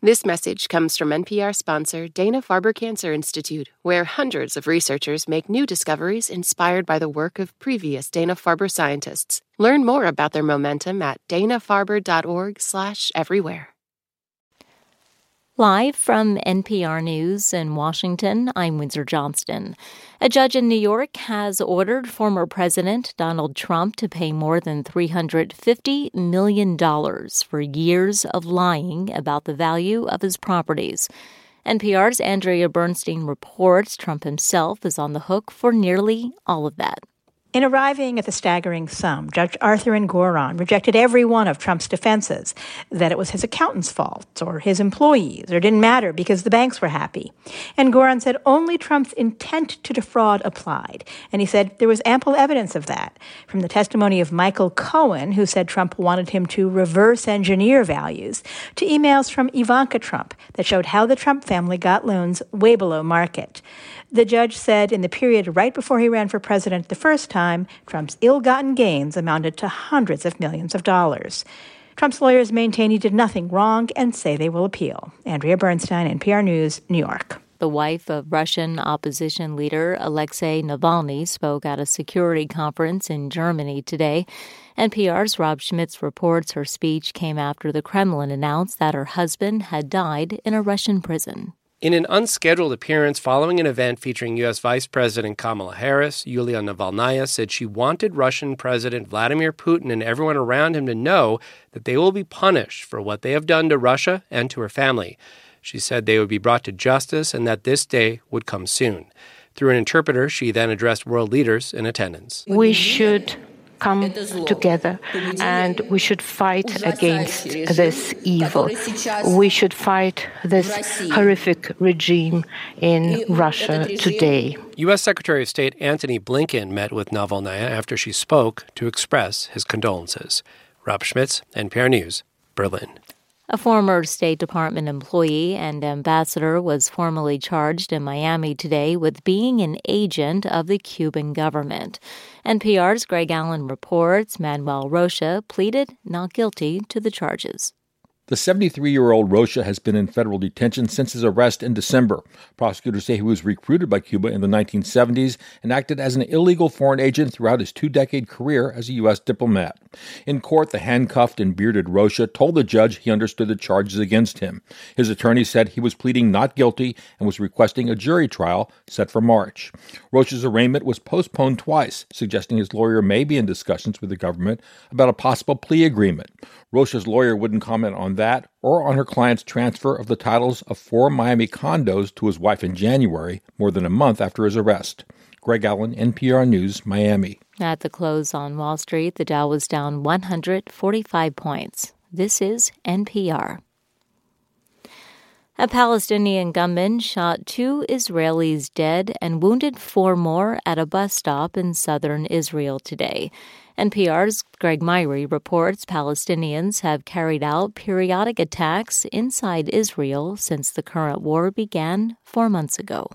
This message comes from NPR sponsor Dana Farber Cancer Institute, where hundreds of researchers make new discoveries inspired by the work of previous Dana Farber scientists. Learn more about their momentum at danafarber.org/everywhere. Live from NPR News in Washington, I'm Windsor Johnston. A judge in New York has ordered former President Donald Trump to pay more than $350 million for years of lying about the value of his properties. NPR's Andrea Bernstein reports Trump himself is on the hook for nearly all of that. In arriving at the staggering sum, Judge Arthur Engoron rejected every one of Trump's defenses that it was his accountant's fault or his employees or didn't matter because the banks were happy. Engoron said only Trump's intent to defraud applied. And he said there was ample evidence of that from the testimony of Michael Cohen, who said Trump wanted him to reverse engineer values, to emails from Ivanka Trump that showed how the Trump family got loans way below market. The judge said in the period right before he ran for president the first time, Trump's ill gotten gains amounted to hundreds of millions of dollars. Trump's lawyers maintain he did nothing wrong and say they will appeal. Andrea Bernstein, NPR News, New York. The wife of Russian opposition leader Alexei Navalny spoke at a security conference in Germany today. NPR's Rob Schmitz reports her speech came after the Kremlin announced that her husband had died in a Russian prison. In an unscheduled appearance following an event featuring U.S. Vice President Kamala Harris, Yulia Navalnaya said she wanted Russian President Vladimir Putin and everyone around him to know that they will be punished for what they have done to Russia and to her family. She said they would be brought to justice and that this day would come soon. Through an interpreter, she then addressed world leaders in attendance. We should come together and we should fight against this evil. We should fight this horrific regime in Russia today. U.S. Secretary of State Antony Blinken met with Navalnaya after she spoke to express his condolences. Rob Schmitz, NPR News, Berlin. A former State Department employee and ambassador was formally charged in Miami today with being an agent of the Cuban government. NPR's Greg Allen reports Manuel Rocha pleaded not guilty to the charges. The 73 year old Rocha has been in federal detention since his arrest in December. Prosecutors say he was recruited by Cuba in the 1970s and acted as an illegal foreign agent throughout his two decade career as a U.S. diplomat. In court, the handcuffed and bearded Rocha told the judge he understood the charges against him. His attorney said he was pleading not guilty and was requesting a jury trial set for March. Rocha's arraignment was postponed twice, suggesting his lawyer may be in discussions with the government about a possible plea agreement. Rocha's lawyer wouldn't comment on that or on her client's transfer of the titles of four Miami condos to his wife in January, more than a month after his arrest. Greg Allen, NPR News, Miami. At the close on Wall Street, the Dow was down 145 points. This is NPR. A Palestinian gunman shot two Israelis dead and wounded four more at a bus stop in southern Israel today. NPR's Greg Myre reports Palestinians have carried out periodic attacks inside Israel since the current war began four months ago.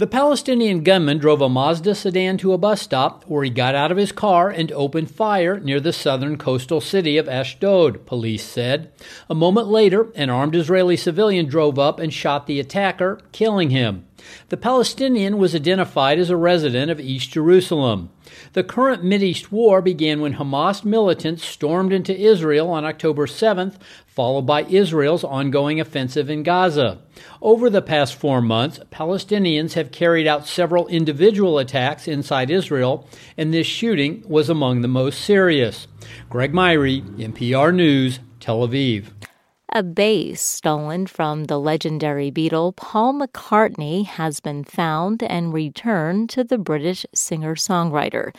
The Palestinian gunman drove a Mazda sedan to a bus stop where he got out of his car and opened fire near the southern coastal city of Ashdod, police said. A moment later, an armed Israeli civilian drove up and shot the attacker, killing him. The Palestinian was identified as a resident of East Jerusalem. The current Mideast war began when Hamas militants stormed into Israel on October 7th, followed by Israel's ongoing offensive in Gaza. Over the past four months, Palestinians have carried out several individual attacks inside Israel, and this shooting was among the most serious. Greg Myre, NPR News, Tel Aviv. A bass stolen from the legendary Beatle Paul McCartney has been found and returned to the British singer songwriter.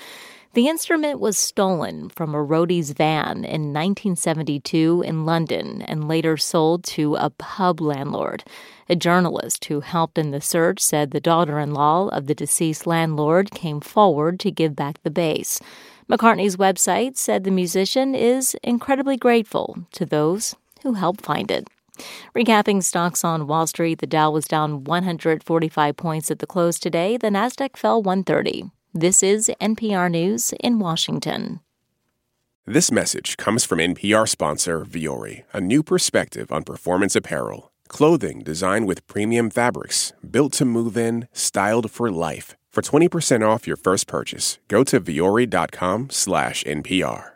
The instrument was stolen from a roadie's van in 1972 in London and later sold to a pub landlord. A journalist who helped in the search said the daughter in law of the deceased landlord came forward to give back the bass. McCartney's website said the musician is incredibly grateful to those who helped find it. Recapping stocks on Wall Street, the Dow was down 145 points at the close today. The Nasdaq fell 130. This is NPR News in Washington. This message comes from NPR sponsor Vuori, a new perspective on performance apparel. Clothing designed with premium fabrics, built to move in, styled for life. For 20% off your first purchase, go to vuori.com slash NPR.